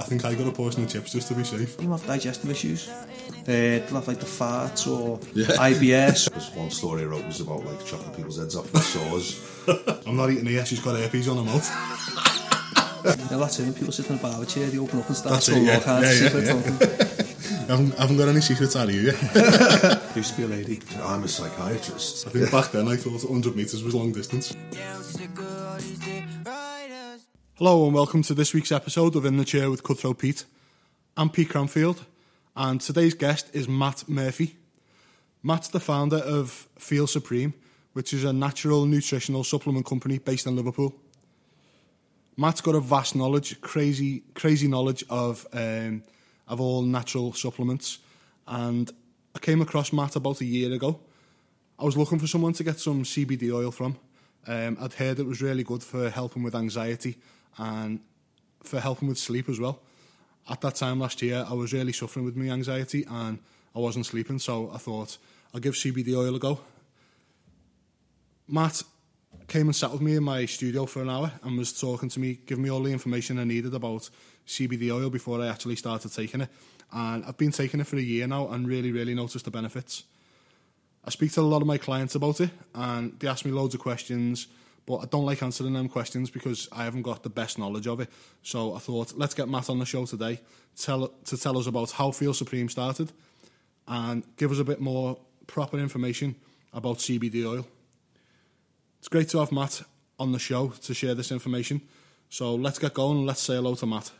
I think I got a portion of chips just to be safe. You have digestive issues. Uh, they'll have like the farts or Yeah. IBS. There's one story I wrote was about like chopping people's heads off with saws. I'm not eating here, she's got herpes on her mouth. yeah, that's it. When people sit in a bar chair, they open up and start That's it, yeah. all Yeah, yeah, secrets. yeah. I haven't, I haven't got any secrets out of you yet. Used to be a lady. I'm a psychiatrist. I think back then I thought 100 metres was long distance. Hello and welcome to this week's episode of In the Chair with Cutthroat Pete. I'm Pete Cranfield and today's guest is Matt Murphy. Matt's the founder of Feel Supreme, which is a natural nutritional supplement company based in Liverpool. Matt's got a vast knowledge, crazy, crazy knowledge of um, of all natural supplements, and I came across Matt about a year ago. I was looking for someone to get some CBD oil from. Um, I'd heard it was really good for helping with anxiety and for helping with sleep as well. At that time last year, I was really suffering with my anxiety and I wasn't sleeping, so I thought I'll give CBD oil a go. Matt came and sat with me in my studio for an hour and was talking to me, giving me all the information I needed about CBD oil before I actually started taking it. And I've been taking it for a year now and really, really noticed the benefits. I speak to a lot of my clients about it and they ask me loads of questions, but I don't like answering them questions because I haven't got the best knowledge of it. So I thought, let's get Matt on the show today tell, to tell us about how Feel Supreme started and give us a bit more proper information about CBD oil. It's great to have Matt on the show to share this information. So let's get going and let's say hello to Matt.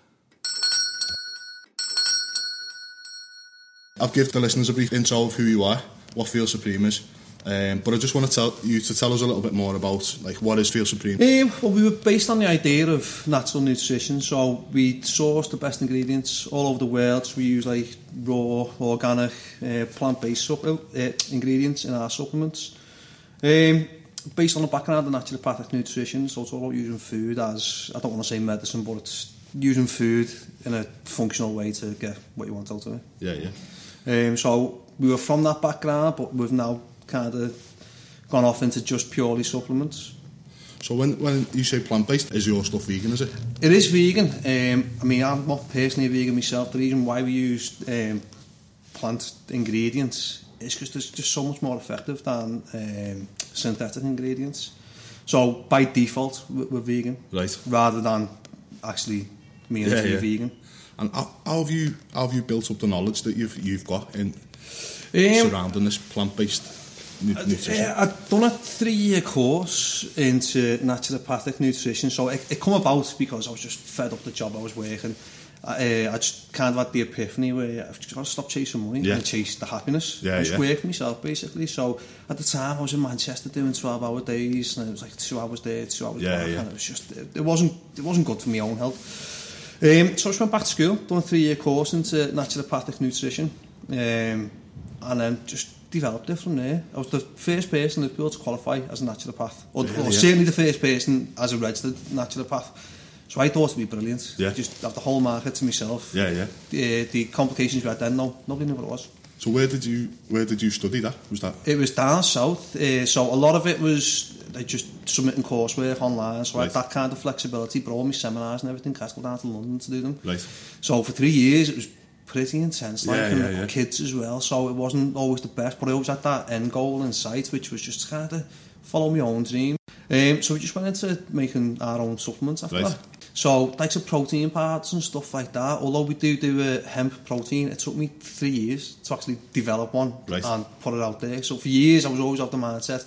I'll give the listeners a brief intro of who you are, what Feel Supreme is. Um, but I just want to tell you to tell us a little bit more about like what is Feel Supreme. Um, well, we were based on the idea of natural nutrition, so we source the best ingredients all over the world. So we use like raw, organic, uh, plant-based uh, ingredients in our supplements. Um, based on the background of naturopathic nutrition, so it's all about using food as I don't want to say medicine, but it's using food in a functional way to get what you want out of it. Yeah, yeah. Um, so we were from that background, but we've now kind of gone off into just purely supplements. So when when you say plant based, is your stuff vegan? Is it? It is vegan. Um, I mean, I'm not personally vegan myself. The reason why we use um, plant ingredients is because they're just so much more effective than um, synthetic ingredients. So by default, we- we're vegan Right. rather than actually meaning Yeah, to yeah. vegan. And how, have you how have you built up the knowledge that you've you've got in Um, surrounding this plant based nutrition? Yeah, I've done a three-year course into naturopathic nutrition, so it, it come about because I was just fed up the job I was working. I, uh, I just kind of had the epiphany where I've just got to stop chasing money Yeah. and chase the happiness. Yeah, I just yeah. work for myself, basically. So at the time, I was in Manchester doing 12-hour days, and it was like two hours there, two hours Yeah, back, yeah. and it was just, it, it wasn't, it wasn't good for my own health. Um, so I just went back to school, done a three-year course into naturopathic nutrition, um, and then just developed it from there. I was the first person in Liverpool to qualify as a naturopath, or, Yeah, or yeah. certainly the first person as a registered naturopath. So I thought it'd be brilliant. Yeah. Just have the whole market to myself. Yeah, yeah. The, the complications we had then, no, nobody knew what it was. So where did you where did you study that? Was that It was down south, uh, so a lot of it was like just submitting coursework online. So I had that kind of flexibility, but all my seminars and everything, I had to go down to London to do them. right? So for three years, it was pretty intense, like Yeah, and yeah, yeah. kids as well. So it wasn't always the best, but I always had that end goal in sight, which was just kind of follow my own dream. Um, so we just went into making our own supplements after Right. that. So like some protein powders and stuff like that. Although we do do a hemp protein, it took me three years to actually develop one Right. and put it out there. So for years, I was always of the mindset: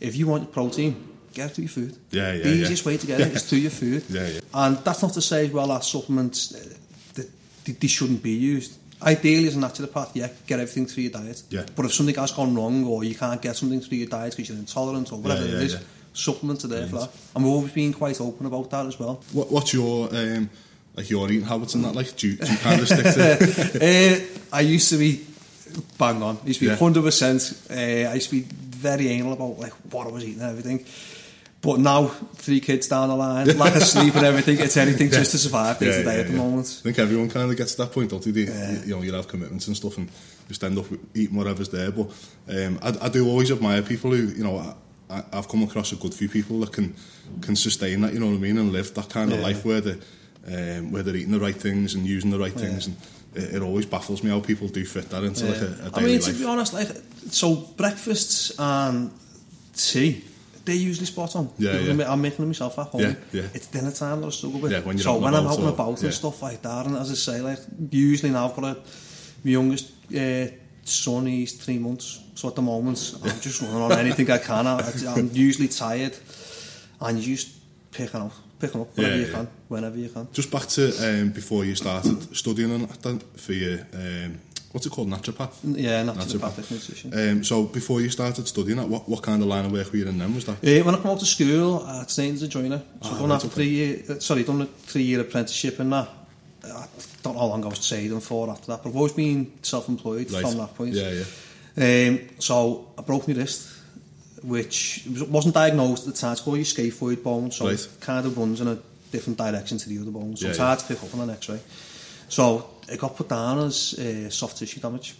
if you want protein, get it through your food. Yeah, yeah, The yeah. easiest way to get it is through your food. Yeah, yeah. And that's not to say, well, our supplements, they, shouldn't be used. Ideally, as a naturopath, yeah, get everything through your diet. Yeah. But if something has gone wrong, or you can't get something through your diet because you're intolerant, or whatever Yeah, yeah, it is, yeah. supplements are there for that. And we've always been quite open about that as well. What, what's your um, like your eating habits and that? Like, do you, do you kind of stick to? uh, I used to be bang on. I used to be hundred percent. Uh, I used to be very anal about like what I was eating and everything. But now, three kids down the line, lack of sleep and everything, it's anything just to survive day Yeah, to day yeah, at the moment. I think everyone kind of gets to that point, don't they? You know, you have commitments and stuff, and just end up eating whatever's there. But um, I, I do always admire people who, you know, I, I've come across a good few people that can can sustain that. You know what I mean, and live that kind of life where they um, where they're eating the right things and using the right things, and it, it always baffles me how people do fit that into like a, a I mean, to life. be honest, like so breakfasts and tea, they're usually spot on. Yeah, You know, yeah. I'm making them myself at home. Yeah, yeah. It's dinner time that I struggle with. Yeah, when so when I'm out and about yeah. and stuff like that, and as I say, like usually now I've got a my youngest uh, son, he's three months. So at the moment, I'm just running on anything I can. I, I'm usually tired, and you just picking up, picking up whenever Yeah, you can, whenever you can. Just back to um, before you started studying and that for your um, what's it called, naturopath? Yeah, naturopathic, naturopathic nutrition. Um, so before you started studying that, what, what kind of line of work were you in then? Was that? Yeah, when I came out of school, I trained as a joiner. So ah, done right, okay. three year, eh, sorry, done a three year apprenticeship in that. I don't know how long I was trading for after that, but I've always been self-employed right. from that point. Yeah, yeah. Um, so I broke my wrist, which wasn't diagnosed at the time. It's called your scaphoid bone, so right. it kind of runs in a different direction to the other bone. So yeah, it's hard to pick up on an x-ray. So it got put down as uh, soft tissue damage.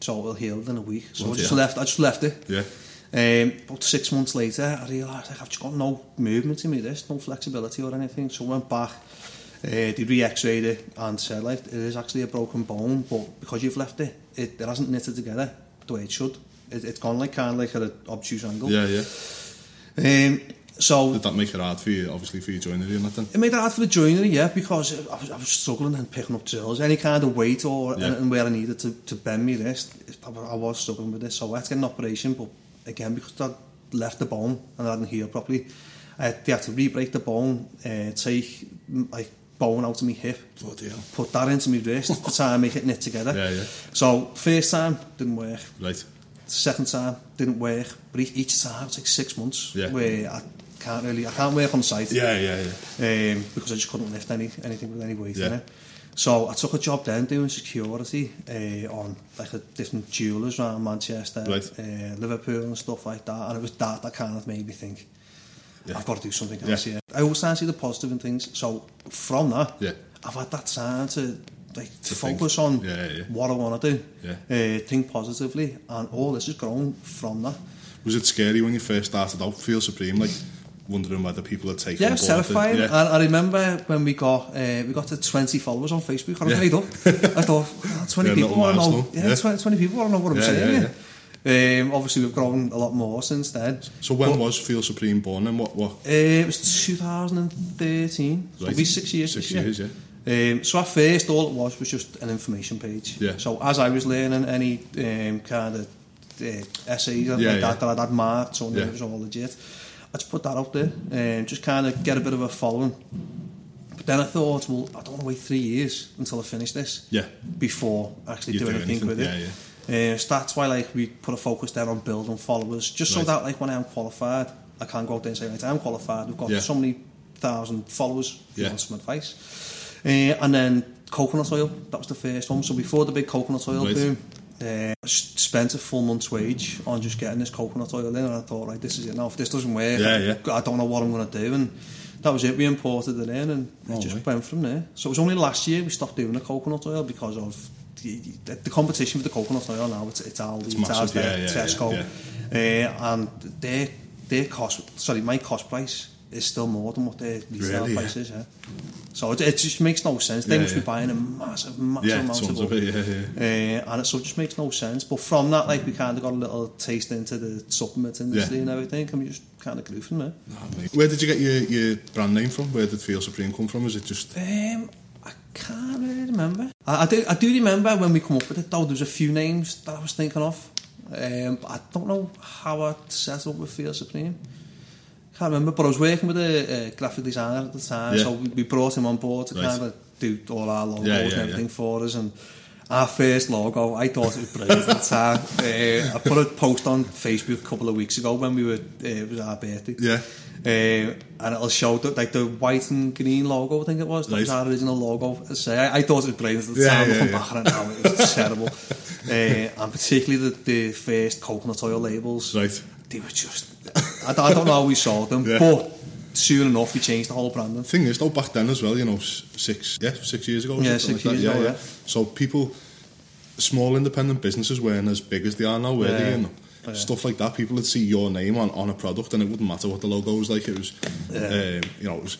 So it'll heal in a week. So Bloody I just hell. left. I just left it. Yeah. Um, about six months later, I realised like, I've just got no movement in my wrist, no flexibility or anything. So I went back, uh, did re-x-rayed it and said like, it is actually a broken bone, but because you've left it, it, it hasn't knitted together the way it should. It, it's gone like kind of like at an obtuse angle. Yeah, yeah. Um, so Did that make it hard for you, obviously, for your joinery and that then? it made it hard for the joinery, yeah, because I was, I was struggling and picking up drills, any kind of weight or Yeah. anything where I needed to, to bend my wrist. I, I was struggling with this, so I had to get an operation, but again, because I left the bone and I hadn't healed properly, I had, they had to re-break the bone, uh, take like bone out of my hip, Bloody hell. put that into my wrist to try and make it knit together. Yeah, yeah. So first time didn't work. Right. Second time didn't work, but each, each time it's like six months Yeah. where I can't really, I can't work on site Yeah, yeah, yeah. um, because I just couldn't lift any anything with any weight in it. So I took a job then doing security uh, on like a different jewellers around Manchester, Right. uh, Liverpool and stuff like that. And it was that that kind of made me think, Yeah. I've got to do something Yeah. else here. I always try and see the positive in things. So from that, Yeah. I've had that time to like to To think. focus on Yeah, yeah. what I want to do, Yeah. uh, think positively, and all this has grown from that. Was it scary when you first started out, Feel Supreme, like wondering whether people are taking. Yeah, it was board the- Yeah. And I remember when we got uh, we got to 20 followers on Facebook. I was Yeah. made up. I thought, "Oh, 20 Yeah, people little want to know. Yeah, Yeah. 20, 20 people want to know what I'm saying. yeah, Yeah, Um, obviously, we've grown a lot more since then. So when But, was Feel Supreme born and what, what? uh, it was 2013. So Right. it'll be six years. Six years, yeah. Um, so at first, all it was was just an information page. Yeah. So as I was learning any um, kind of uh, essays and Yeah, like yeah. that that I'd had marked, so Yeah. it was all legit, I just put that out there and just kind of get a bit of a following. But then I thought, well, I don't want to wait three years until I finish this Yeah. before actually You doing do anything, anything, with yeah, it. Uh, so that's why like we put a focus there on building followers, just so that like when I'm qualified, I can go out there and say, right, I'm qualified. We've got Yeah. so many thousand followers. If you Yeah. want some advice? Uh, and then coconut oil, that was the first one. So before the big coconut oil Right. boom, uh, spent a full month's wage on just getting this coconut oil in, and I thought, right, this is it now. If this doesn't work, Yeah, yeah. I don't know what I'm going to do. And that was it. We imported it in, and it Oh, just right. went from there. So it was only last year we stopped doing the coconut oil because of the, the, the competition with the coconut oil now. It's, it's Aldi, It's it's, massive, Asda, yeah, Tesco, Uh, and their their cost, sorry, my cost price is still more than what their retail Really, price is. Yeah. So it, it just makes no sense. They Yeah, must be buying a massive, massive Yeah, amount of of it, yeah, yeah. uh, and it so it just makes no sense. But from that, like we kind of got a little taste into the supplement industry Yeah. and everything, and we just kind of grew from there. Where did you get your, your brand name from? Where did Feel Supreme come from? Is it just... Um, I can't really remember. I, I do. I do remember when we come up with it. Though there was a few names that I was thinking of. Um, but I don't know how I settled with Feel Supreme. Can't remember, but I was working with a, uh graphic designer at the time, Yeah. so we, we brought him on board to Right. kind of do all our logos Yeah, yeah, and everything for us. And our first logo, I thought it was brilliant at the time. Uh, I put a post on Facebook a couple of weeks ago when we were uh, it was our birthday. Yeah. Uh, and it'll show the, like the white and green logo, I think it was. That was our original logo. Say, I, I thought it was brilliant at the Yeah, time. yeah, Looking back on it now, it was terrible. uh, and particularly the, the first coconut oil labels. Right. They were just. I, I don't know how we sold them, Yeah. but soon enough we changed the whole branding. thing is, though, back then as well, you know, six, yeah, six years ago. Yeah, six like years ago, yeah. So people, small independent businesses weren't as big as they are now, were Yeah. they? You know, Yeah. Stuff like that. People would see your name on, on a product, and it wouldn't matter what the logo was like. It was, um, you know, it was.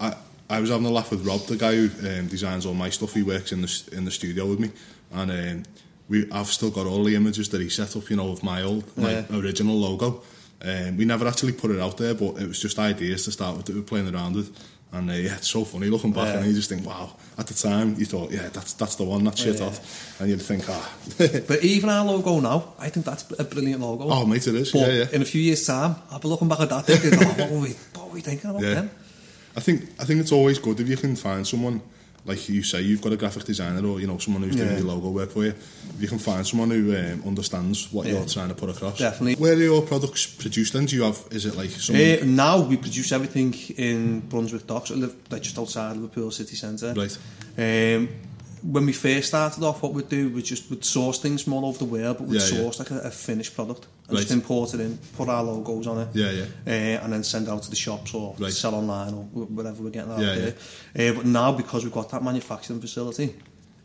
I, I was having a laugh with Rob, the guy who um, designs all my stuff. He works in the in the studio with me, and um, we I've still got all the images that he set up, you know, of my old my Yeah. original logo. Um, we never actually put it out there, but it was just ideas to start with that we were playing around with. And uh, yeah, it's so funny looking back, Yeah. and you just think, wow. At the time, you thought, yeah, that's that's the one, that shit Yeah. hot, and you'd think, ah, But even our logo now, I think that's a brilliant logo. oh mate, it is, But yeah, yeah. in a few years' time, I'll be looking back at that thinking, oh, what were we, what were we thinking about Yeah. then? I think I think it's always good if you can find someone like you say you've got a graphic designer or you know someone who's Yeah. doing your logo work for you. If you can find someone who um, understands what Yeah. you're trying to put across. Definitely. Where are your products produced? Then do you have? Is it like someone? Uh, now we produce everything in Brunswick Docks, I live like just outside Liverpool city centre. Right. Um, when we first started off, what we'd do was just we'd source things from all over the world, but we'd Yeah, yeah. source like a, a finished product and just import it in, put our logos on it, Yeah, yeah. Uh, and then send out to the shops or Right. sell online or whatever we're getting out Yeah, there. Uh, but now because we've got that manufacturing facility,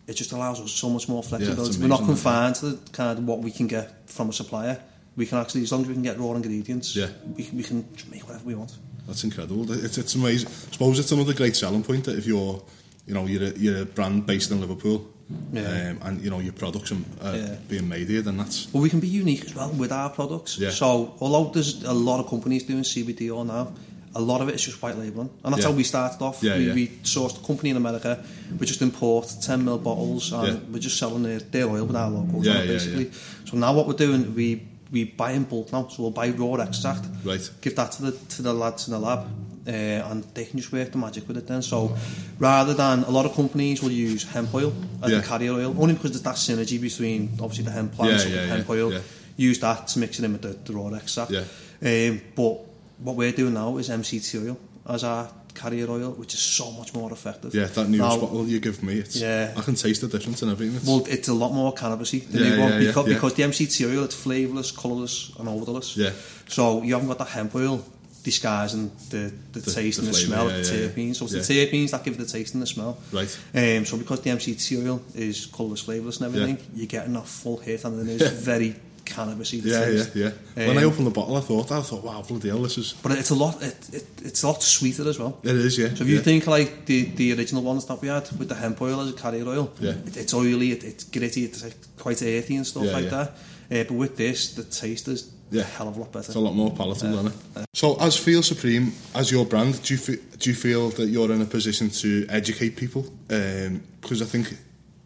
it just allows us so much more flexibility. it's we're not confined to the kind of what we can get from a supplier. We can actually, as long as we can get raw ingredients, Yeah. we, can- we can make whatever we want. That's incredible. It's, it's amazing. I suppose it's another great selling point that if you're, you know, you're a, you're a brand based in Liverpool, Yeah. um, and you know your products are Yeah. being made here, then that's well. we can be unique as well with our products. Yeah. So although there's a lot of companies doing CBD oil now, a lot of it is just white labelling. And that's Yeah. how we started off. Yeah, we, yeah. we sourced a company in America, we just import 10 ml bottles and we're just selling their, their oil with our logos Yeah, on it basically. So now what we're doing, we we buy in bulk now. So we'll buy raw extract, Right. give that to the to the lads in the lab, uh, and they can just work the magic with it then. So rather than a lot of companies will use hemp oil as Yeah. the carrier oil, only because there's that synergy between obviously the hemp plants Yeah, and yeah, the hemp oil. Use that to mix it in with the, the raw extract. Yeah. Um, but what we're doing now is MCT oil as our carrier oil, which is so much more effective. yeah. That new Now- bottle you give me, it's, Yeah. I can taste the difference in everything. It's, Well, it's a lot more cannabisy than Yeah, the one yeah, because, yeah. because the MCT oil it's flavourless, colourless, and odourless. Yeah. So you haven't got that hemp oil disguising the, the, The- taste the and the smell yeah, of the yeah, yeah. terpenes. So it's Yeah. the terpenes that give the taste and the smell. Right. Um, so because the MCT oil is colourless, flavourless, and everything, you're getting that full hit, and then it's very cannabisy. yeah, yeah, taste. yeah. when I Um, opened the bottle, I thought, I thought, wow, bloody hell, this is. But it's a lot. It, it, it's a lot sweeter as well. It is, yeah. So if you yeah. think like the, the original ones that we had with the hemp oil as a carrier oil, Yeah. it, it's oily, it, it's gritty, it's like quite earthy and stuff Yeah, like yeah. that. Uh, but with this, the taste is Yeah. hell of a lot better. It's a lot more palatable, isn't it? So, as Feel Supreme, as your brand, do you fe- do you feel that you're in a position to educate people? Um, because I think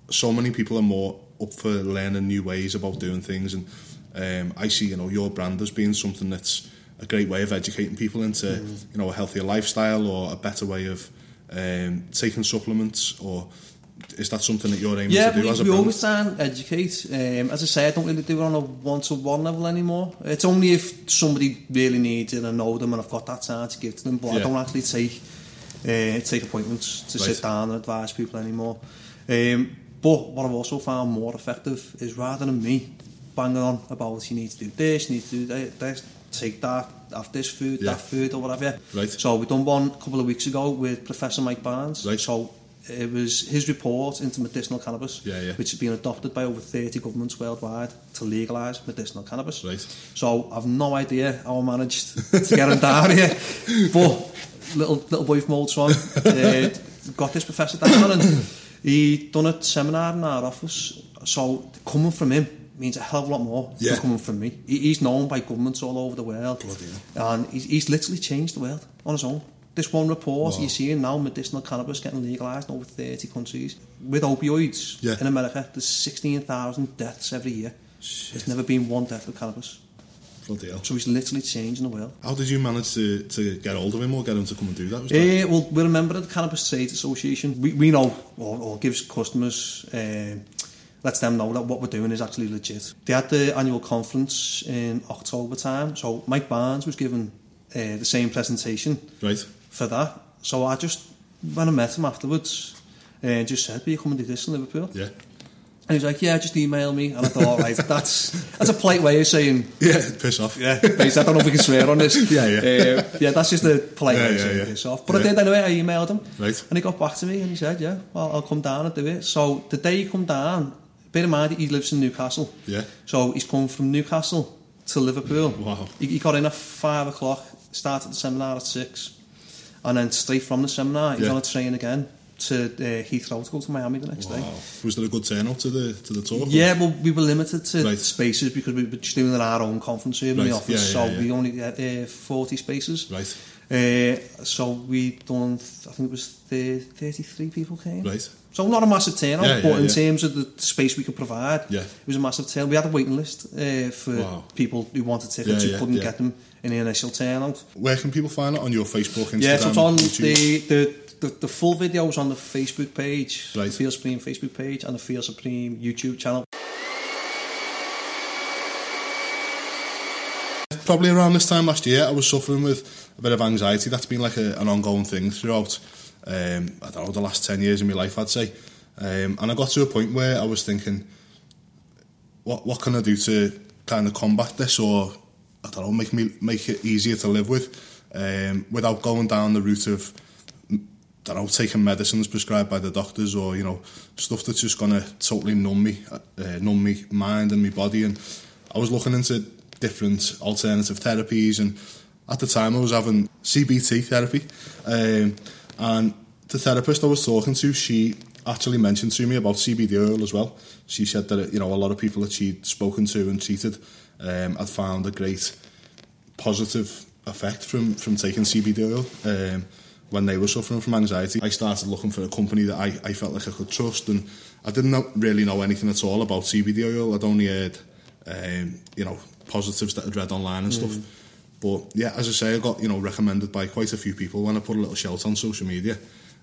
so many people are more up for learning new ways about doing things, and um, I see you know your brand as being something that's a great way of educating people into you know a healthier lifestyle or a better way of um, taking supplements or. Is that something that you're aiming yeah, to do we, as a Yeah, we brand? always try and educate. Um, as I say, I don't really do it on a one-to-one level anymore. It's only if somebody really needs it and I know them and I've got that time to give to them. But I don't actually take uh, take appointments to Right. sit down and advise people anymore. Um, but what I've also found more effective is rather than me banging on about you need to do this, you need to do that, this, take that, have this food, Yeah. that food, or whatever. Right. So we done one a couple of weeks ago with Professor Mike Barnes. Right. So it was his report into medicinal cannabis, Yeah, yeah. which has been adopted by over 30 governments worldwide to legalise medicinal cannabis. Right. So I've no idea how I managed to get him down here, but little little boy from Old Swan uh, got this professor down and he done a seminar in our office. So coming from him means a hell of a lot more Yeah. than coming from me. He, he's known by governments all over the world, Bloody and he's, he's literally changed the world on his own. This one report Wow. you're seeing now, medicinal cannabis getting legalised in over 30 countries. With opioids Yeah. in America, there's 16,000 deaths every year. There's never been one death of cannabis. Bloody hell. So he's literally changing the world. How did you manage to, to get hold of him or get him to come and do that? That Uh, well, we're a member of the Cannabis Trade Association. We, we know, or, or gives customers, uh, lets them know that what we're doing is actually legit. They had the annual conference in October time, so Mike Barnes was given uh, the same presentation right? For that. So I just, when I met him afterwards, uh, just said, will you coming to this in Liverpool? Yeah. And he was like, yeah, just email me. And I thought, all right, that's, that's a polite way of saying, Yeah, piss off. yeah, basically, I don't know if we can swear on this. Yeah, yeah. Uh, yeah, that's just a polite Yeah, way of yeah, saying yeah. piss off. But I Yeah. did anyway, I emailed him. Right. And he got back to me and he said, yeah, well, I'll come down and do it. So the day he come down, bear in mind, he lives in Newcastle. Yeah. So he's come from Newcastle to Liverpool. Wow. He, he got in at five o'clock, started the seminar at six. And then straight from the seminar, he's Yeah. on a train again to uh, Heathrow to go to Miami the next day. Was there a good turnout to the to the talk? Yeah, well, we were limited to Right. spaces because we were just doing our own conference room in the office, yeah, yeah, so we only had uh, 40 spaces. Right. Uh, so we done, I think it was thir- 33 people came. Right. So not a massive turnout, Yeah, yeah, but in yeah. terms of the space we could provide, Yeah. it was a massive turnout. We had a waiting list uh, for Wow. people who wanted tickets who couldn't get them in the initial turnout. Where can people find it on your Facebook, Instagram, Yeah, so it's on the, the, the, the full videos on the Facebook page, Right. the Feel Supreme Facebook page, and the Feel Supreme YouTube channel. Probably around this time last year, I was suffering with a bit of anxiety. That's been like a, an ongoing thing throughout, um, I don't know, the last 10 years of my life, I'd say. Um, and I got to a point where I was thinking, what what can I do to kind of combat this or, I don't know, make, me, make it easier to live with um, without going down the route of, I don't know, taking medicines prescribed by the doctors or, you know, stuff that's just to totally numb me, uh, numb me mind and my body. And I was looking into different alternative therapies and at the time I was having CBT therapy um, and the therapist I was talking to, she actually mentioned to me about CBD oil as well. She said that, you know, a lot of people that she'd spoken to and treated um, had found a great positive effect from, from taking CBD oil um, when they were suffering from anxiety. I started looking for a company that I, I felt like I could trust and I didn't know, really know anything at all about CBD oil. I'd only heard, um, you know, positives that I'd read online and stuff. But yeah, as I say, I got, you know, recommended by quite a few people when I put a little shout on social media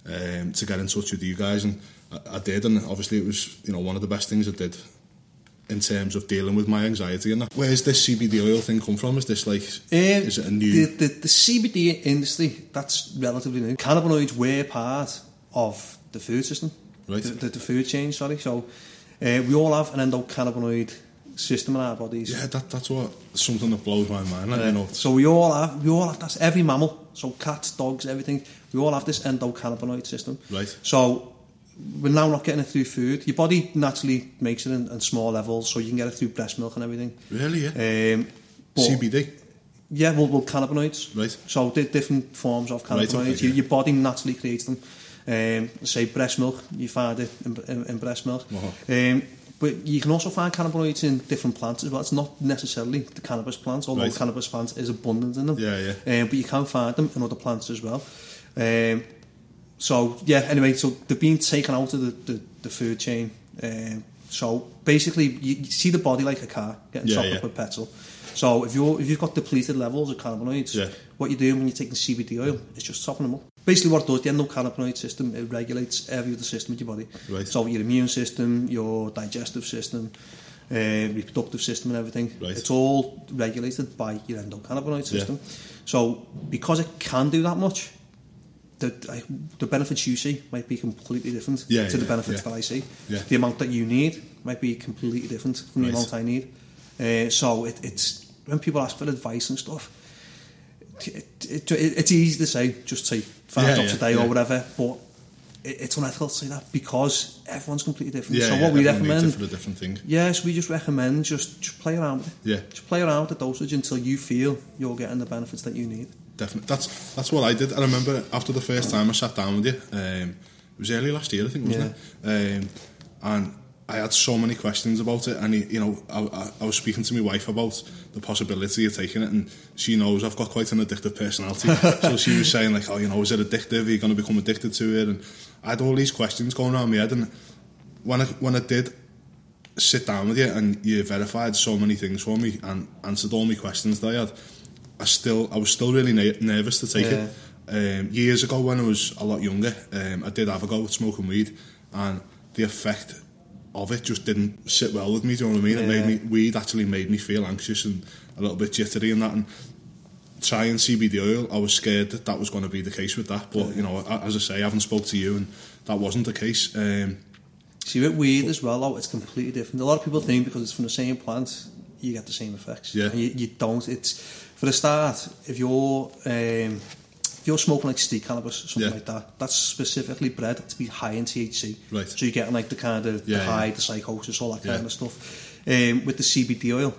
um, to get in touch with you guys and I, I did and obviously it was, you know, one of the best things I did in terms of dealing with my anxiety and that. Where's this CBD oil thing come from? Is this like, Um, is it a new... the, the, the CBD industry, that's relatively new. Cannabinoids were part of the food system, Right. the, the, the food chain, sorry. So uh, we all have an endocannabinoid system in our bodies. Yeah, that, that's what something that blows my mind. Like, you know, So we all have, we all have that's every mammal. So cats, dogs, everything. We all have this endocannabinoid system. Right. So we're now not getting it through food. Your body naturally makes it in, in small levels, so you can get it through breast milk and everything. really, yeah. Um, CBD, yeah, well, well, cannabinoids. Right. So di- different forms of Right, cannabinoids. okay, your, yeah. your body naturally creates them. Um, say breast milk, you find it in, in, in breast milk. Uh-huh. Um, but you can also find cannabinoids in different plants as well. It's not necessarily the cannabis plants, although Right. cannabis plants is abundant in them. Yeah, yeah. Um, but you can find them in other plants as well. Um, so yeah, anyway, so they're being taken out of the, the, the food chain. Um, so basically, you, you see the body like a car getting Yeah, topped yeah. up with petrol. So if you're if you've got depleted levels of cannabinoids, Yeah. what you're doing when you're taking CBD oil is just topping them up. Basically, what it does, the endocannabinoid system, it regulates every other system in your body. Right. So your immune system, your digestive system, uh, reproductive system, and everything. Right. It's all regulated by your endocannabinoid system. So because it can do that much, the like, the benefits you see might be completely different Yeah, to the benefits yeah. that I see. Yeah. The amount that you need might be completely different from Right. the amount I need. Uh, so it, it's when people ask for advice and stuff, it, it, it, it's easy to say just take five Yeah, drops yeah, a day yeah. or whatever, but it's unethical to say that because everyone's completely different. yeah, so yeah, what we needs it recommend a different thing. Yes, we just recommend just, just play around with it. Yeah. Just play around with the dosage until you feel you're getting the benefits that you need. Definitely. That's that's what I did. I remember after the first time I sat down with you, um, it was early last year, I think, wasn't it? Um, and I had so many questions about it, and you know, I, I, I was speaking to my wife about the possibility of taking it, and she knows I've got quite an addictive personality. so she was saying like, "Oh, you know, is it addictive? Are you going to become addicted to it?" And I had all these questions going around my head, and when I when I did sit down with you and you verified so many things for me and answered all my questions that I had, I still I was still really na- nervous to take it. Um, years ago, when I was a lot younger, um, I did have a go at smoking weed, and the effect of it just didn't sit well with me. Do you know what I mean? It made me weed actually made me feel anxious and a little bit jittery and that. And trying CBD oil, I was scared that that was going to be the case with that. But you know, as I say, I haven't spoke to you, and that wasn't the case. Um, See, with weed as well, though, it's completely different. A lot of people think because it's from the same plant, you get the same effects. Yeah. You, you don't. It's for the start. If you're um, if you're smoking like street cannabis, something Yeah. like that, that's specifically bred to be high in THC. Right. So you're getting like the kind of Yeah, the yeah. high, the psychosis, all that kind of stuff. Um, with the CBD oil,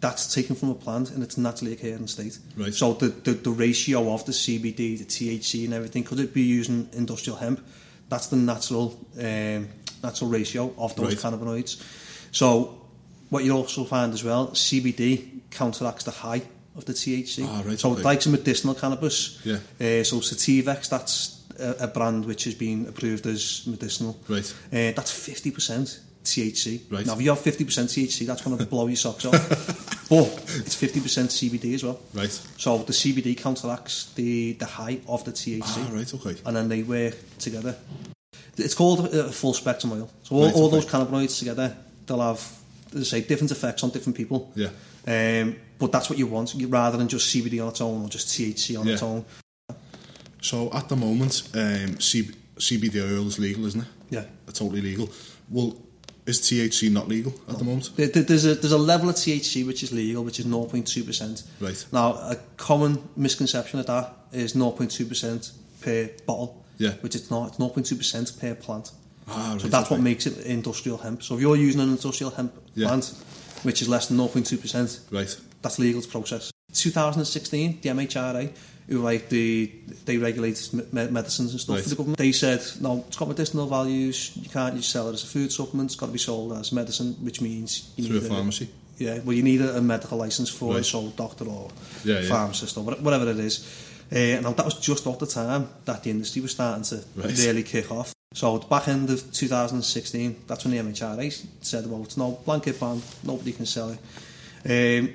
that's taken from a plant and its naturally occurring state. Right. So the, the, the ratio of the CBD, the THC and everything, could it be using industrial hemp? That's the natural um, natural ratio of those Right. cannabinoids. So what you also find as well, CBD counteracts the high of the THC. Ah, right, so okay. like some medicinal cannabis. Yeah. Uh, so Sativex, that's a, a brand which has been approved as medicinal. Right. Uh, that's 50% THC. Right. Now, if you have 50% THC, that's going to blow your socks off. but it's 50% CBD as well. Right. So the CBD counteracts the, the high of the THC. Ah, right, okay. And then they work together. It's called a, a full spectrum oil. So all, Right, all okay. those cannabinoids together, they'll have, as I say, different effects on different people. Yeah. Um, but that's what you want, rather than just CBD on its own or just THC on its own. So at the moment, um, C- CBD oil is legal, isn't it? Yeah. It's totally legal. Well, is THC not legal at the moment? There- there- There's a, there's a level of THC which is legal, which is 0.2%. Right. Now, a common misconception of that is 0.2% per bottle. Yeah. Which it's not. It's 0.2% per plant. Ah, right, so that's what makes it industrial hemp. So if you're using an industrial hemp Yeah. plant, which is less than 0.2%, Right. that's legal to process. 2016, the MHRA, who like the they regulate me- me- medicines and stuff Right. for the government, they said no, it's got medicinal values. You can't just sell it as a food supplement. It's got to be sold as medicine, which means you Through a need pharmacy. yeah, well, you need a, a medical license for Right. it, so doctor or Yeah, yeah. pharmacist or whatever it is. Uh, now that was just at the time that the industry was starting to Right. really kick off. So at the back end of 2016, that's when the MHRA said, well, it's no blanket ban, nobody can sell it. Um,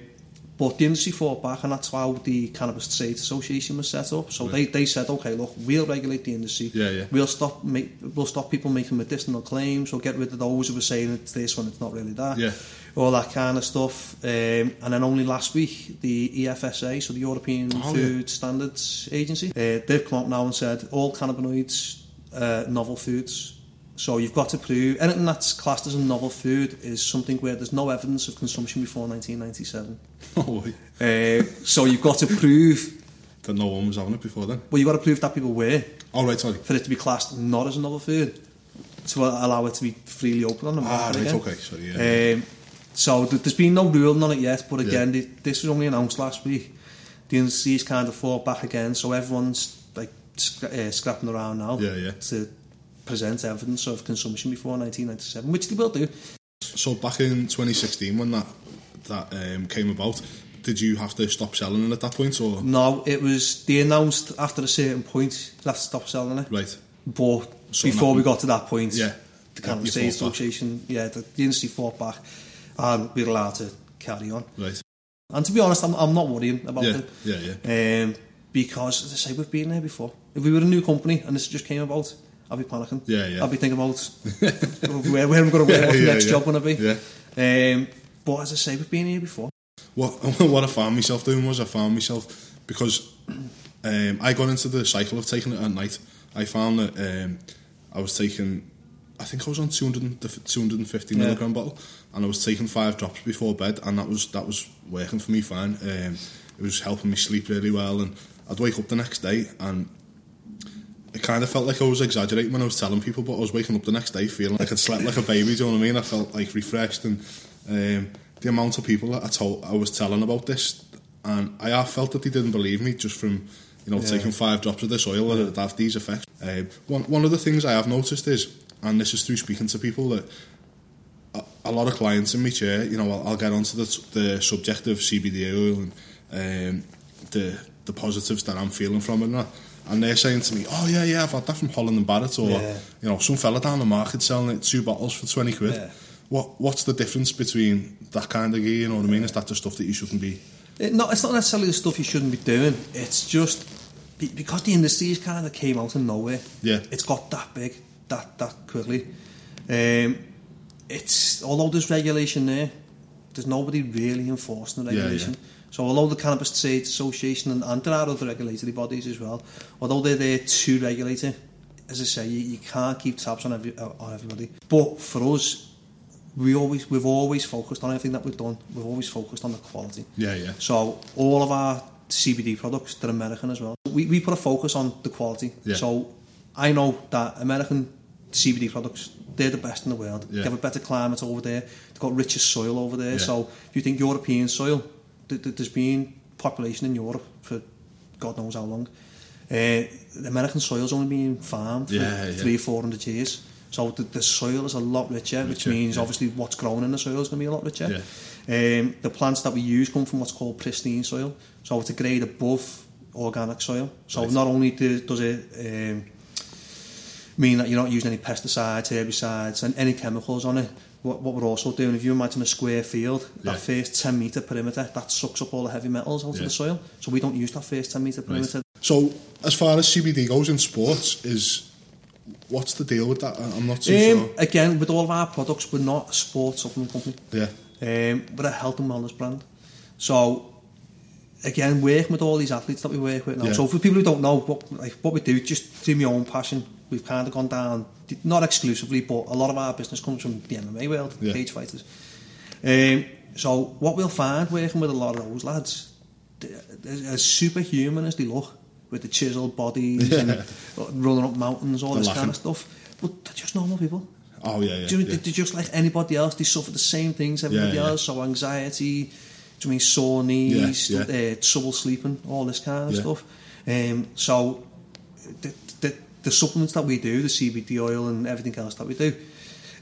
but the industry fought back, and that's how the Cannabis Trade Association was set up. So they, they said, okay, look, we'll regulate the industry. Yeah, yeah. We'll stop make, we'll stop people making medicinal claims. We'll get rid of those who were saying it's this when it's not really that. Yeah. All that kind of stuff. Um, and then only last week, the EFSA, so the European Oh, Food Standards Agency, uh, they've come up now and said all cannabinoids, uh, novel foods. So you've got to prove anything that's classed as a novel food is something where there's no evidence of consumption before 1997. Oh. Uh, so you've got to prove, That no one was having it before then. well, you've got to prove that people were Oh, right, sorry. for it to be classed not as a novel food to allow it to be freely open on the Ah, market right, again. okay. Sorry, yeah. Um, so th- there's been no ruling on it yet, but again, Yeah. th- this was only announced last week. The industry's kind of fought back again, so everyone's sc- uh, scrapping around now Yeah, yeah. to present evidence of consumption before 1997, which they will do. So back in 2016, when that that um, came about, did you have to stop selling it at that point, or No, it was they announced after a certain point you have to stop selling it. right? But So before we got to that point, Yeah. the Cannabis you Trade back. Association, yeah, the, the industry fought back, and we were allowed to carry on. Right. And to be honest, I'm, I'm not worrying about Yeah, it. yeah, yeah. Um, because, as I say, we've been there before. If we were a new company and this just came about, I'd be panicking. Yeah, yeah. I'd be thinking about where, where I'm going to work, what's the Yeah, next yeah. job going to be. Yeah. Um, but as I say, we've been here before. What what I found myself doing was I found myself because um, I got into the cycle of taking it at night. I found that um, I was taking, I think I was on 200, 250 Yeah. milligram bottle, and I was taking five drops before bed, and that was that was working for me fine. Um, it was helping me sleep really well, and I'd wake up the next day and. It kind of felt like I was exaggerating when I was telling people, but I was waking up the next day feeling like I'd slept like a baby. Do you know what I mean? I felt like refreshed, and um, the amount of people that I told I was telling about this, and I felt that they didn't believe me just from you know Yeah. taking five drops of this oil that it would have these effects. Um, one one of the things I have noticed is, and this is through speaking to people that a, a lot of clients in my chair, you know, I'll, I'll get onto the, the subject of CBD oil and um, the the positives that I'm feeling from it and that. And they're saying to me, oh yeah, yeah, I've had that from Holland and Barrett or, Yeah. you know, some fella down the market selling it two bottles for 20 quid. Yeah. What What's the difference between that kind of gear, you know what I mean? Is that the stuff that you shouldn't be... It, no, it's not necessarily the stuff you shouldn't be doing. It's just be- because the industry has kind of came out of nowhere. Yeah. it's got that big, that that quickly. Um, it's although there's regulation there, there's nobody really enforcing the Yeah, regulation. yeah. So although the Cannabis Trade Association and, and there are other regulatory bodies as well, although they're there to regulate it, as I say, you, you can't keep tabs on every, on everybody. But for us, we always we've always focused on everything that we've done. We've always focused on the quality. Yeah, yeah. So all of our CBD products, they're American as well. We, we put a focus on the quality. Yeah. So I know that American CBD products. They're the best in the world. Yeah. They have a better climate over there. They've got richer soil over there. Yeah. So if you think European soil, there's been population in Europe for God knows how long. Uh, the American soil's only been farmed for Yeah, yeah. three, four hundred years. So the, the soil is a lot richer, which means yeah. obviously what's grown in the soil is going to be a lot richer. Yeah. Um, the plants that we use come from what's called pristine soil. So it's a grade above organic soil. So Right. not only do, does it um, mean that you're not using any pesticides, herbicides and any chemicals on it, what, what we're also doing, if you imagine a square field, Yeah. that first 10 metre perimeter, that sucks up all the heavy metals out Yeah. of the soil. So we don't use that first 10 metre perimeter. So, as far as CBD goes in sports, is what's the deal with that? I- I'm not too Um, sure. again, with all of our products, we're not a sports supplement company. Yeah, Um, we're a health and wellness brand. So, again, working with all these athletes that we work with now. Yeah. So, for people who don't know what, like, what we do, just through my own passion, we've kind of gone down, not exclusively, but a lot of our business comes from the MMA world, Yeah. cage fighters. Um, so, what we'll find working with a lot of those lads, as superhuman as they look, with the chiseled bodies and running up mountains, all They're this kind of stuff, but they're just normal people. Oh yeah, yeah. Do you know, yeah. They're just like anybody else. They suffer the same things everybody Yeah, yeah. else. So anxiety, do you mean sore knees, Yeah, Uh, trouble sleeping, all this kind of Yeah. stuff. Um, so the, supplements that we do, the CBD oil and everything else that we do,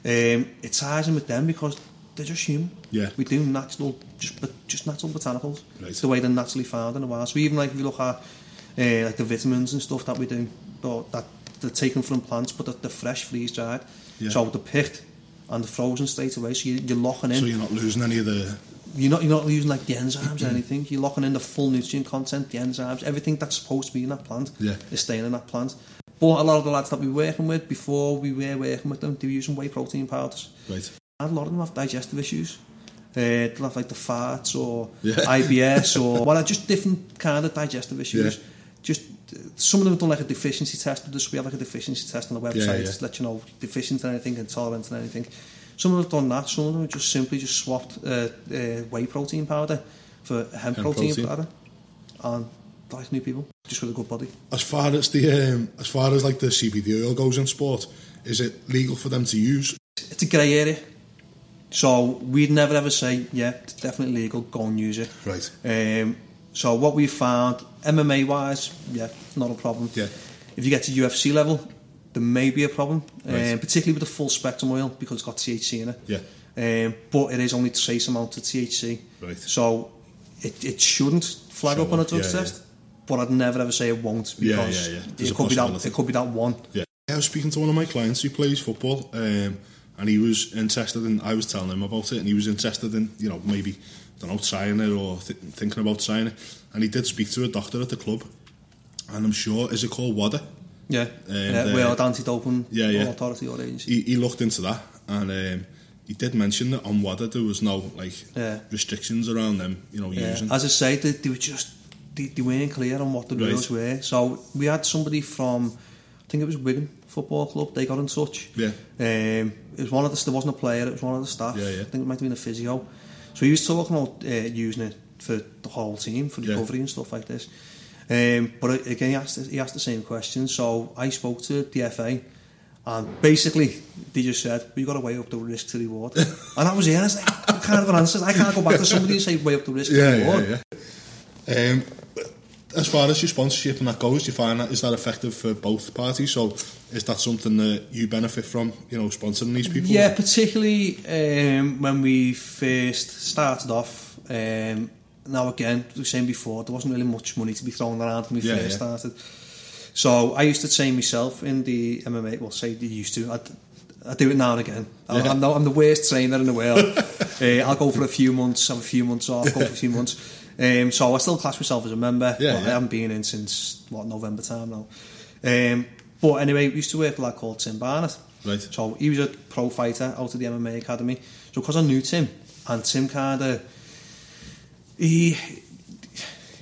um, it ties in with them because they're just human. Yeah. We do natural, just just natural botanicals. Right. It's the way they're naturally found in the wild. So even like if you look at uh, like the vitamins and stuff that we do, or that they're taken from plants, but they're, they're fresh, freeze dried. Yeah. So they're picked and they're frozen straight away. So you, you're locking in. So you're not losing any of the. You're not you're not using like the enzymes or anything. You're locking in the full nutrient content, the enzymes, everything that's supposed to be in that plant Yeah. is staying in that plant. But a lot of the lads that we were working with before we were working with them, they were using whey protein powders. Right. And a lot of them have digestive issues. Uh, they'll have like the farts or Yeah. IBS or what are just different kind of digestive issues. Yeah. Just uh, some of them have done like a deficiency test with us. We have like a deficiency test on the website Yeah, to let you know deficient in anything, intolerant in anything. Some of them have done that. Some of them have just simply just swapped uh, uh, whey protein powder for hemp, Hemp protein, protein. powder, and like new people just with a good body. As far as the um, as far as like the CBD oil goes in sport, is it legal for them to use? It's a grey area. So we'd never ever say, yeah, it's definitely legal, go and use it. Right. Um, so what we found, MMA wise, yeah, not a problem. Yeah. If you get to UFC level, there may be a problem, Right. um, particularly with the full spectrum oil because it's got THC in it. Yeah. Um, but it is only trace amount of THC. Right. So it, it shouldn't flag up on a drug yeah, test. But I'd never ever say it won't because yeah, yeah. There's a it could be that it could be that one. Yeah. I was speaking to one of my clients who plays football, um, and he was interested in. I was telling him about it, and he was interested in, you know, maybe I don't know, trying it or th- thinking about trying it. And he did speak to a doctor at the club, and I'm sure is it called WADA? Yeah. And, yeah uh, World Anti-Doping yeah, yeah. Authority or agency. He, he looked into that, and um, he did mention that on WADA there was no like Yeah. restrictions around them, you know, Yeah. using. As I say, they, they were just they, they weren't clear on what the Right. rules were. So we had somebody from, I think it was Wigan Football Club. They got in touch. Yeah. Um, it was one of the. There wasn't a player. It was one of the staff. Yeah, yeah. I think it might have been a physio. So he was talking about uh, using it for the whole team for Yeah. recovery and stuff like this. Um, but again, he asked, he asked the same question. So I spoke to the FA, and basically they just said, "We got to weigh up the risk to reward." and that was it. I was like, "What kind of an answer? I can't go back to somebody and say weigh up the risk yeah, to reward." yeah, yeah. Um, as far as your sponsorship and that goes, do you find that is that effective for both parties? So is that something that you benefit from? You know, sponsoring these people. Yeah, particularly um, when we first started off. Um, now again, the same before, there wasn't really much money to be thrown around when we Yeah, first yeah. started. So I used to train myself in the MMA. Well, say they used to. I'd, I do it now and again. I'm, Yeah. I'm, the, I'm the worst trainer in the world. uh, I'll go for a few months, have a few months off, go for a few months. Um, so I still class myself as a member. Yeah, but yeah. I haven't been in since what November time now. Um, but anyway, we used to work with a lad called Tim Barnett. Right. So he was a pro fighter out of the MMA academy. So because I knew Tim, and Tim kind of he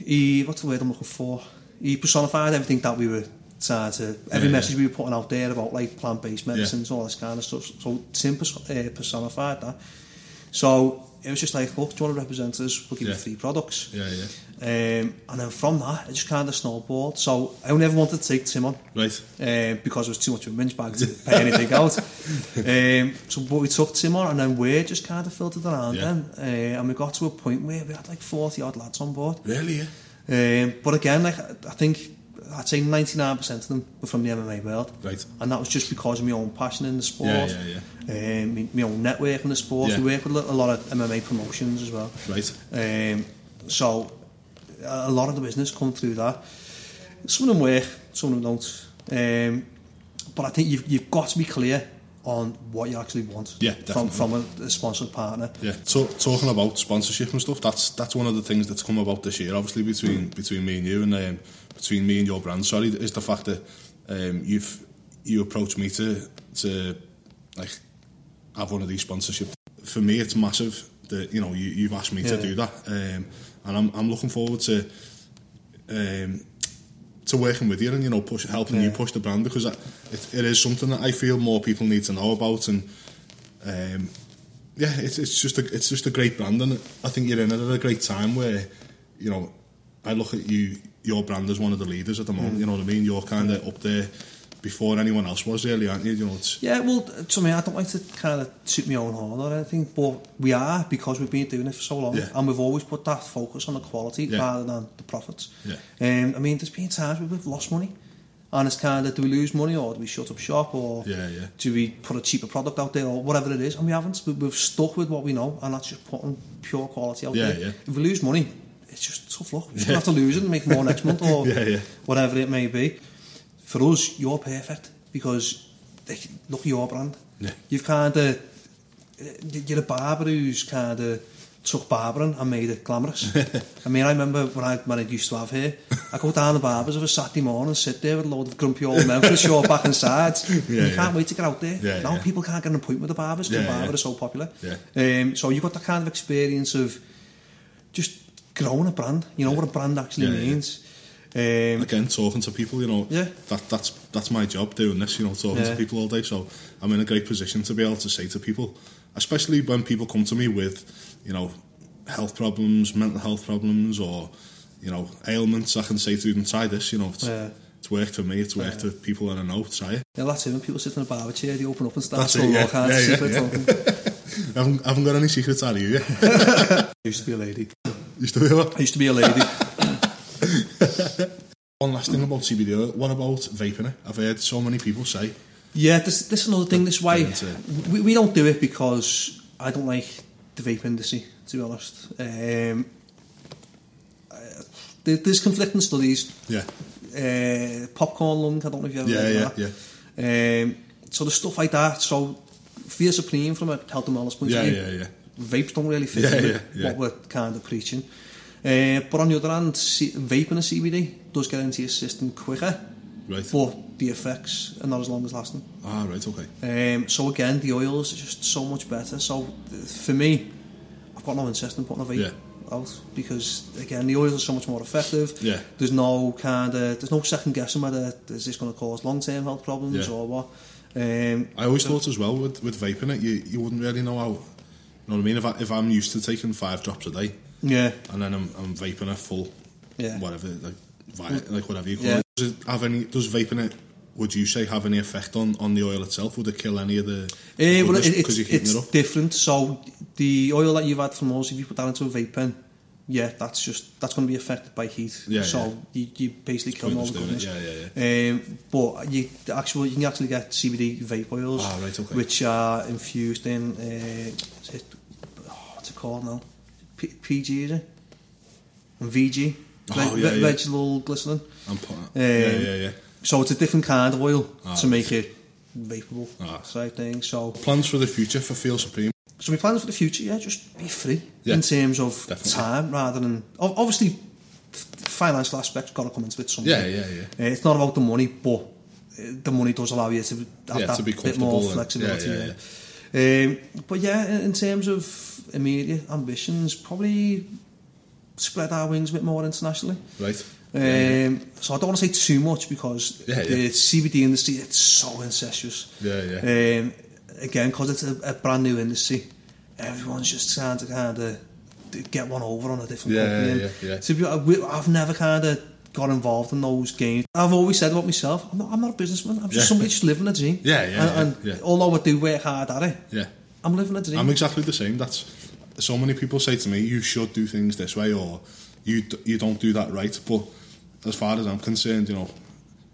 he what's the word I'm looking for? He personified everything that we were trying to every Yeah, message yeah. we were putting out there about like plant based medicines, all this kind of stuff. So Tim pers- uh, personified that. So it was just like, look, do you want to represent us? We'll give yeah. you free products. Yeah, yeah. Um, and then from that, it just kind of snowballed. So I never wanted to take Tim on. Right. Uh, because it was too much of a mince bag to pay anything out. Um, so but we took Tim on, and then we just kind of filtered around yeah. then. Uh, and we got to a point where we had like 40 odd lads on board. Really, yeah. Um, but again, like I think I'd say 99% of them were from the MMA world. Right. And that was just because of my own passion in the sport. Yeah, yeah, Um, my, my own network in the sport. Yeah. We work with a lot of MMA promotions as well. Right. Um, so a lot of the business come through that. Some of them work, some of them don't. Um, but I think you've, you've got to be clear on what you actually want Yeah, from, definitely. from a, a sponsored partner. Yeah, so, talking about sponsorship and stuff, that's that's one of the things that's come about this year, obviously between between me and you and um, between me and your brand. Sorry, is the fact that um, you've you approached me to to like have one of these sponsorships. For me, it's massive that you know you, you've asked me to do that, um, and I'm I'm looking forward to um, to working with you and you know push helping you push the brand because that, it, it is something that I feel more people need to know about and. Um, yeah, it's it's just a it's just a great brand, and I think you're in at a great time where, you know, I look at you your brand as one of the leaders at the moment. You know what I mean? You're kind of up there before anyone else was, really, aren't you? You know, it's Yeah, well, to me, I don't like to kind of toot my own horn or anything, but we are because we've been doing it for so long, Yeah. and we've always put that focus on the quality Yeah. rather than the profits. Yeah. Um, I mean, there's been times where we've lost money, and it's kind of do we lose money or do we shut up shop or Yeah, yeah. do we put a cheaper product out there or whatever it is, and we haven't. We- We've stuck with what we know, and that's just putting pure quality out Yeah, there. yeah. If we lose money, it's just tough luck. We're just gonna have to lose it and make more next month or Yeah, yeah. whatever it may be. For us, you're perfect because look at your brand. Yeah. You've kind of you're a barber who's kind of took barbering and made it glamorous. I mean, I remember when I when I used to have hair, I go down the barbers of a Saturday morning, and sit there with a load of grumpy old men with a short back and sides. and Yeah, you can't wait to get out there. Yeah, now yeah. people can't get an appointment with the barbers because Yeah, the barber yeah. is so popular. Yeah. Um, so you've got that kind of experience of just growing a brand. You know what a brand actually Yeah, yeah. means. Um, again talking to people. You know, Yeah. that that's that's my job doing this. You know, talking Yeah. to people all day. So I'm in a great position to be able to say to people, especially when people come to me with, you know, health problems, mental health problems, or you know, ailments. I can say to them, try this. You know, it's, Yeah. it's worked for me. It's worked for people that I know. Try it. Yeah, that's it. When people sit in a barber chair, they open up and start That's it, yeah. all kinds Yeah, of yeah, yeah. I haven't, I haven't got any secrets out of you. Yeah, used to be a lady. Used to be what? Used to be a lady. One last thing about CBD. oil. What about vaping it? I've heard so many people say. yeah, this, this is another thing. This why we, we don't do it because I don't like the vape industry. To be honest, um, there, there's conflicting studies. Yeah, Uh, popcorn lung. I don't know if you ever yeah, heard yeah, of that. yeah, Um, so the stuff like that. So Feel Supreme from a health and wellness point yeah, of view. Yeah, yeah, yeah. Vapes don't really fit Yeah, yeah, yeah. what we're kind of preaching. Uh, but on the other hand, C- vaping a CBD does get into your system quicker, Right. but the effects are not as long as lasting. Ah, right. Okay. Um, so again, the oils are just so much better. So for me, I've got no interest in putting a vape out because again, the oils are so much more effective. Yeah. There's no kind of there's no second guessing whether is this going to cause long term health problems Yeah. or what. Um, I always thought as well with, with vaping it, you, you wouldn't really know how. You know what I mean? If, I, if I'm used to taking five drops a day yeah, and then I'm, I'm vaping a full, yeah. whatever, like, vi- like whatever you call Yeah. it. Does it have any? Does vaping it? Would you say have any effect on, on the oil itself? Would it kill any of the? Eh, well, it, it's, it's it different. So the oil that you've had from us, if you put that into a vape pen, yeah, that's just that's going to be affected by heat. Yeah, so yeah. You, you basically kill all the goodness. Yeah, yeah, yeah. Um, but you the actual you can actually get CBD vape oils, Ah, right, okay. which are infused in uh, is it, oh, what's it called now? P- PG is it? And VG, Oh, yeah, yeah. vegetable glycerin. I'm put, yeah, yeah, yeah. So it's a different kind of oil Ah, to make it vapeable Ah. type thing. So Plans for the future for Feel Supreme? So my plans for the future, yeah, just be free Yeah, in terms of definitely. time rather than obviously financial aspects got to come into it someday. Yeah, yeah, yeah. Uh, it's not about the money, but uh, the money does allow you to have Yeah, that to be bit more comfortable and- flexibility. yeah, Yeah, Um, but yeah, in, terms of immediate ambitions, probably spread our wings a bit more internationally. Right. Um, so I don't want to say too much because Yeah, the. CBD industry it's so incestuous. Yeah, yeah. Um, again, because it's a, a brand new industry, everyone's just trying to kind of get one over on a different Yeah, company. yeah, yeah. To be, I've never kind of got involved in those games. I've always said about myself, I'm not, I'm not a businessman. I'm just Yeah. somebody just living a dream. Yeah, yeah, And, and yeah, yeah. although I do work hard at it, Yeah. I'm living a dream. I'm exactly the same. That's so many people say to me, "You should do things this way," or "You you don't do that right." But as far as I'm concerned, you know,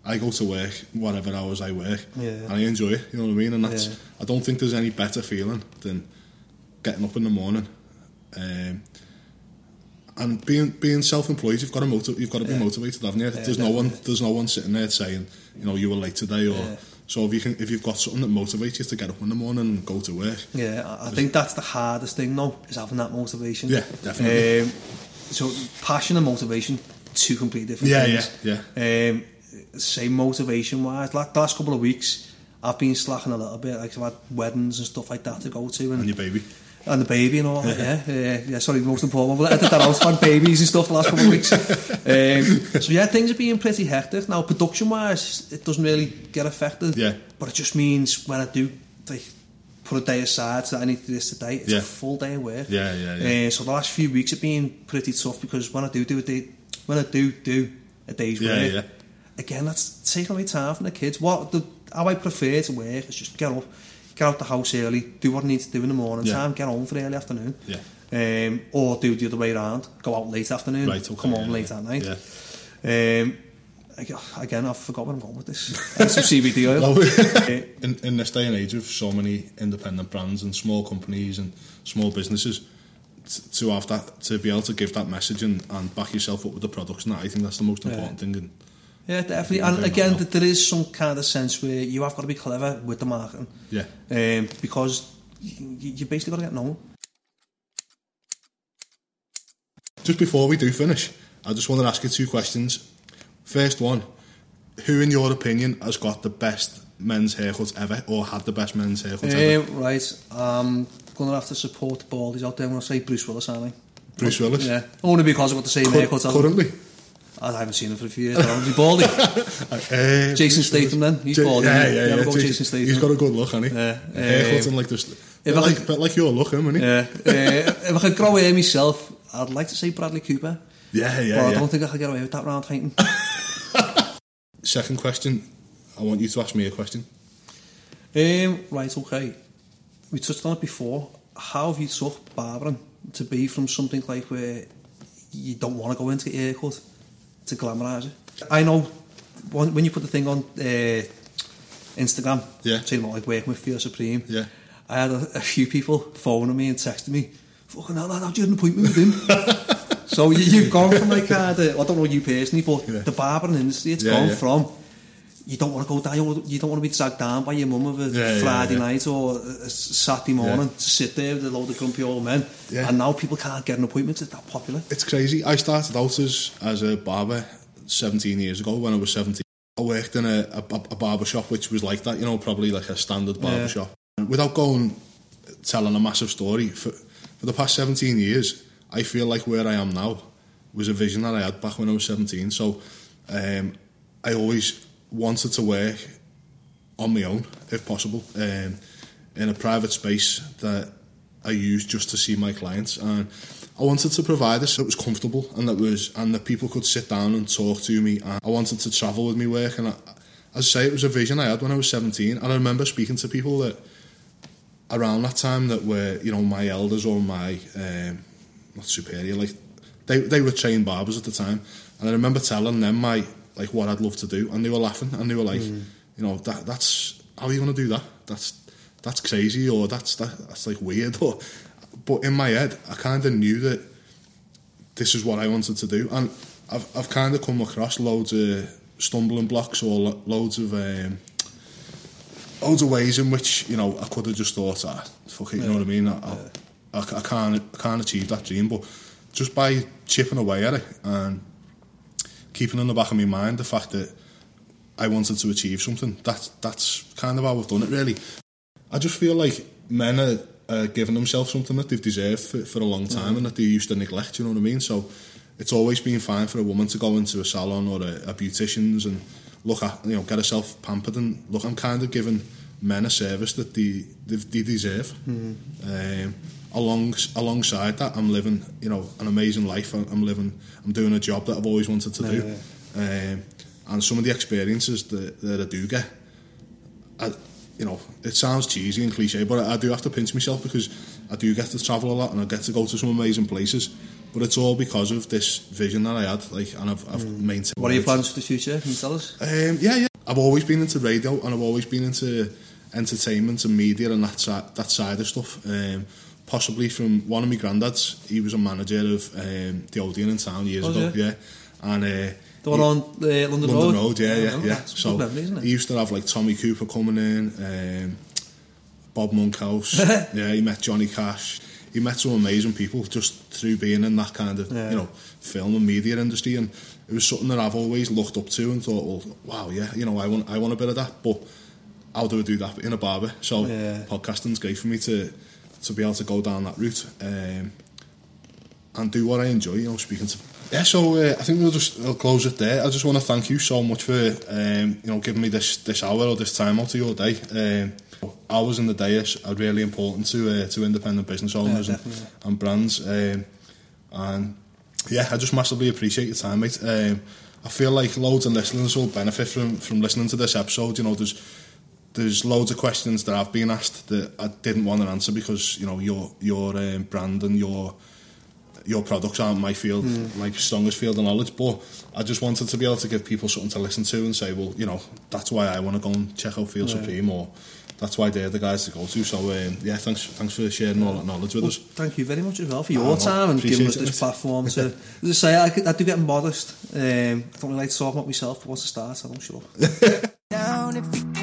I go to work whatever hours I work, Yeah. and I enjoy it. You know what I mean? And that's Yeah. I don't think there's any better feeling than getting up in the morning. Um, and being being self-employed, you've got to motiv- you've got to be Yeah. motivated, haven't you? Yeah, there's no one there's no one sitting there saying, you know, you were late today, or Yeah. so if you can if you've got something that motivates you to get up in the morning and go to work, Yeah, I- think that's the hardest thing though, is having that motivation. Yeah, definitely. Um, so passion and motivation, two completely different Yeah, things. yeah, yeah. Um, say motivation wise, like the last couple of weeks, I've been slacking a little bit. Like I've had weddings and stuff like that to go to, and, and your baby. And the baby and all that. Yeah, yeah, yeah. Sorry, the most important one. We'll edit that out. Had babies and stuff the last couple of weeks. Um, so yeah, things are being pretty hectic now. Production wise, it doesn't really get affected. Yeah. but it just means when I do like put a day aside that I need to do this today, it's Yeah. a full day of work. Yeah, yeah, yeah. Uh, so the last few weeks have been pretty tough because when I do do a day, when I do do a day's Yeah, work, yeah. again that's taking away time from the kids. What the how I prefer to work is just get up, get out the house early, do what I need to do in the morning Yeah. time, get home for the early afternoon. Yeah. Um, or do the other way around, go out late afternoon, Right, okay, come home yeah, late yeah. at night. Yeah. Um, again, I've forgot where I'm going with this. Some CBD oil. In, in this day and age of so many independent brands and small companies and small businesses, to have that, to be able to give that message and, and back yourself up with the products, and that, I think that's the most important thing. And Yeah, definitely. And again, there is some kind of sense where you have got to be clever with the marketing. yeah, Um, because you, you basically got to get known. just before we do finish, I just want to ask you two questions. First one, who in your opinion has got the best men's haircut ever, or had the best men's haircut ever? Um, right, I'm going to have to support the baldies out there. I'm going to say Bruce Willis, aren't I? Bruce Willis? Yeah. Only because I've got the same Cur- haircut currently? I haven't seen him for a few years. Is he baldy? Uh, Jason. Statham then? He's Ja- bald, Yeah, yeah, yeah. Jason- Jason Statham? He's got a good look, hasn't he? Yeah. Um, and like this. if Bit I like, like your look, him, isn't he? Yeah. Uh, if I could grow hair myself, I'd like to say Bradley Cooper. Yeah, yeah, but I don't think I could get away with that round heighting. Second question, I want you to ask me a question. Um, right, okay. We touched on it before. How have you took barbering to be from something like where you don't want to go into a haircut to glamorise it? I know when you put the thing on uh, Instagram, Yeah. saying about like working with Feel Supreme, Yeah. I had a, a few people phoning me and texting me, fucking hell, lad, how'd you had an appointment with him? so you, you've gone from like kind of, I don't know you personally, but Yeah. the barbering industry, it's Yeah, gone yeah. from you don't want to go down, you don't want to be dragged down by your mum of a Yeah, yeah, Friday yeah. night or a Saturday morning to sit there with a load of grumpy old men. Yeah. And now people can't get an appointment, it's that popular. It's crazy. I started out as, as a barber 17 years ago when I was 17. I worked in a, a, a barber shop which was like that, you know, probably like a standard barber Yeah. shop. Without going telling a massive story, for, for the past 17 years, I feel like where I am now was a vision that I had back when I was 17. So um, I always wanted to work on my own, if possible, um, in a private space that I use just to see my clients. And I wanted to provide this that was comfortable and that was and that people could sit down and talk to me. And I wanted to travel with me work. And I, as I say, it was a vision I had when I was 17. And I remember speaking to people that around that time that were, you know, my elders or my um, not superior, like they they were trained barbers at the time. And I remember telling them my like what I'd love to do, and they were laughing and they were like, you know, that that's how are you going to do that? That's that's crazy or that's that, that's like weird. Or but in my head, I kind of knew that this is what I wanted to do, and I've I've kind of come across loads of stumbling blocks or loads of. Um, loads of ways in which you know I could have just thought, ah, fuck it, you know what I mean? I, I, I, I can't, I can't achieve that dream, but just by chipping away at it and keeping in the back of my mind the fact that I wanted to achieve something, that's that's kind of how I've done it. Really, I just feel like men are, are giving themselves something that they've deserved for, for a long time and that they used to neglect. You know what I mean? So it's always been fine for a woman to go into a salon or a, a beautician's and look at you know get herself pampered and look. I'm kind of giving men a service that they they, they deserve. Um, along alongside that, I'm living, you know, an amazing life. I'm I'm living, I'm doing a job that I've always wanted to do, um, and some of the experiences that, that I do get, I, you know, it sounds cheesy and cliche, but I, I do have to pinch myself because I do get to travel a lot and I get to go to some amazing places. But it's all because of this vision that I had, like, and I've, I've maintained. What are your plans for the future? Can you tell us? Um, yeah, yeah. I've always been into radio and I've always been into entertainment and media and that side, that side of stuff. Um, possibly from one of my granddads. He was a manager of um, the Odeon in town years Was ago. he? Yeah, and uh, The one on uh, London, London Road? Road. yeah, yeah, Oh, yeah. So memory, he used to have like Tommy Cooper coming in, um, Bob Monkhouse. yeah, he met Johnny Cash. He met some amazing people just through being in that kind of Yeah. you know film and media industry, and it was something that I've always looked up to and thought, well, wow, yeah, you know, I want I want a bit of that, but how do I do that in a barber? So Yeah. podcasting's great for me to to be able to go down that route. Um, and do what I enjoy, you know, speaking to. Yeah, so uh, I think we'll just we'll close it there. I just want to thank you so much for um, you know giving me this this hour or this time out of your day. Um, hours in the day are really important to uh, to independent business owners and, and brands. Um, and yeah, I just massively appreciate your time, mate. Um, I feel like loads of listeners will benefit from from listening to this episode. You know, there's there's loads of questions that I've been asked that I didn't want to answer because you know your your um, brand and your your products aren't my field, my strongest field of knowledge. But I just wanted to be able to give people something to listen to and say, well, you know, that's why I want to go and check out Feel Supreme, or that's why they're the guys to go to. So um, yeah, thanks thanks for sharing all that knowledge with Well, us. thank you very much as well for your Oh, time and giving us this it. platform to. As I say, I, could- I do get modest. Um, I don't really like to talk about myself, but once I start, I'm not sure.